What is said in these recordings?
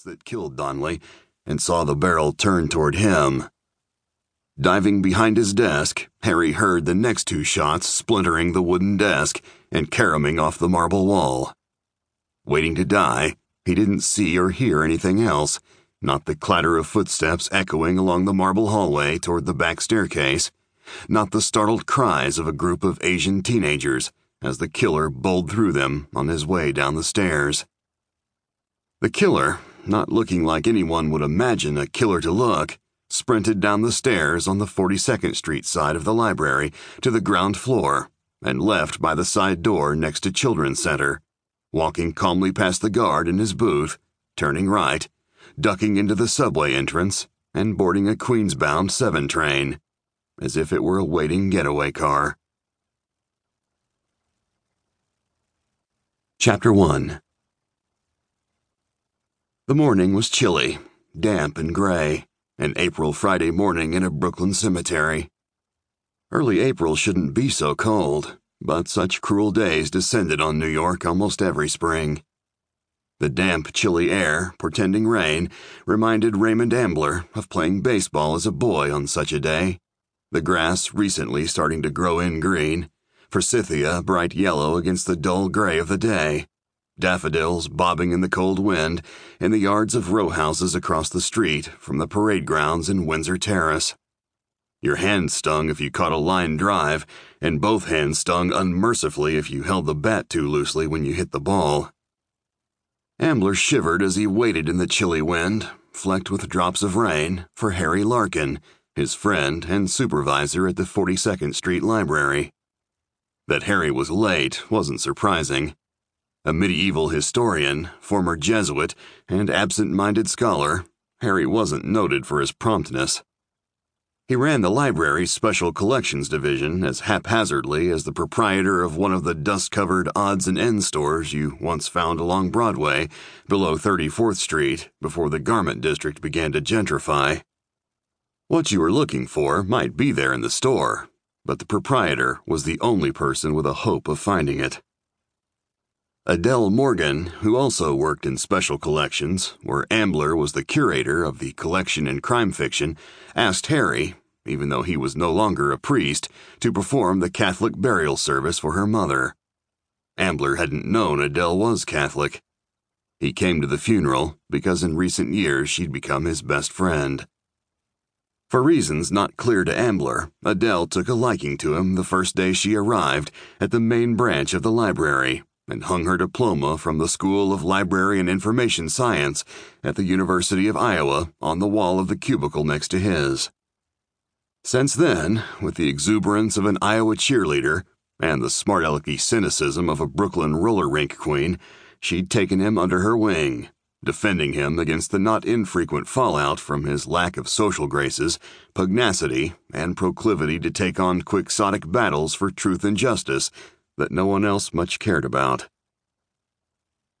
that killed Donnelly and saw the barrel turn toward him. Diving behind his desk, Harry heard the next two shots splintering the wooden desk and caroming off the marble wall. Waiting to die, he didn't see or hear anything else, not the clatter of footsteps echoing along the marble hallway toward the back staircase, not the startled cries of a group of Asian teenagers as the killer bowled through them on his way down the stairs. The killer, not looking like anyone would imagine a killer to look, sprinted down the stairs on the 42nd Street side of the library to the ground floor and left by the side door next to Children's Center, walking calmly past the guard in his booth, turning right, ducking into the subway entrance, and boarding a Queens-bound 7 train, as if it were a waiting getaway car. Chapter 1 the morning was chilly, damp and gray, an April Friday morning in a Brooklyn cemetery. Early April shouldn't be so cold, but such cruel days descended on New York almost every spring. The damp, chilly air, portending rain, reminded Raymond Ambler of playing baseball as a boy on such a day. The grass recently starting to grow in green, forsythia bright yellow against the dull gray of the day daffodils bobbing in the cold wind in the yards of row houses across the street from the parade grounds in Windsor Terrace. Your hand stung if you caught a line drive, and both hands stung unmercifully if you held the bat too loosely when you hit the ball. Ambler shivered as he waited in the chilly wind, flecked with drops of rain, for Harry Larkin, his friend and supervisor at the 42nd Street Library. That Harry was late wasn't surprising. A medieval historian, former Jesuit, and absent minded scholar, Harry wasn't noted for his promptness. He ran the library's special collections division as haphazardly as the proprietor of one of the dust covered odds and ends stores you once found along Broadway below 34th Street before the garment district began to gentrify. What you were looking for might be there in the store, but the proprietor was the only person with a hope of finding it. Adele Morgan, who also worked in special collections, where Ambler was the curator of the collection in crime fiction, asked Harry, even though he was no longer a priest, to perform the Catholic burial service for her mother. Ambler hadn't known Adele was Catholic. He came to the funeral because in recent years she'd become his best friend. For reasons not clear to Ambler, Adele took a liking to him the first day she arrived at the main branch of the library and hung her diploma from the School of Library and Information Science at the University of Iowa on the wall of the cubicle next to his. Since then, with the exuberance of an Iowa cheerleader and the smart alecky cynicism of a Brooklyn roller rink queen, she'd taken him under her wing, defending him against the not infrequent fallout from his lack of social graces, pugnacity, and proclivity to take on quixotic battles for truth and justice that no one else much cared about.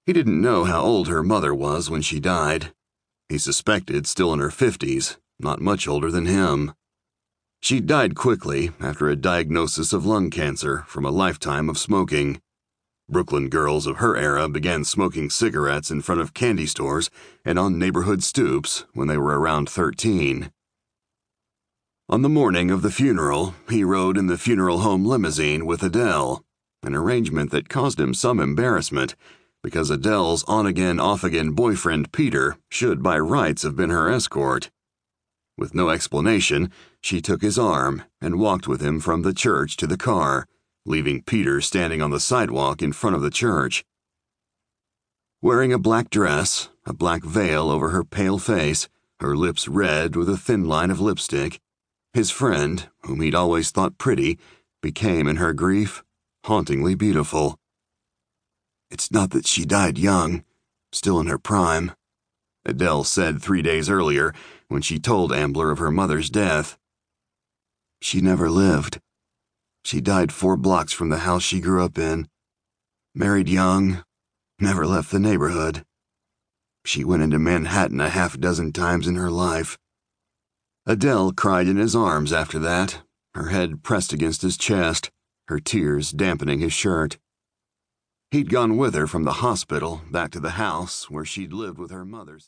He didn't know how old her mother was when she died. He suspected still in her fifties, not much older than him. She died quickly after a diagnosis of lung cancer from a lifetime of smoking. Brooklyn girls of her era began smoking cigarettes in front of candy stores and on neighborhood stoops when they were around 13. On the morning of the funeral, he rode in the funeral home limousine with Adele an arrangement that caused him some embarrassment because Adele's on again, off again boyfriend Peter should by rights have been her escort. With no explanation, she took his arm and walked with him from the church to the car, leaving Peter standing on the sidewalk in front of the church. Wearing a black dress, a black veil over her pale face, her lips red with a thin line of lipstick, his friend, whom he'd always thought pretty, became in her grief hauntingly beautiful. It's not that she died young, still in her prime, Adele said three days earlier when she told Ambler of her mother's death. She never lived. She died four blocks from the house she grew up in. Married young, never left the neighborhood. She went into Manhattan a half dozen times in her life. Adele cried in his arms after that, her head pressed against his chest her tears dampening his shirt. He'd gone with her from the hospital back to the house where she'd lived with her mother.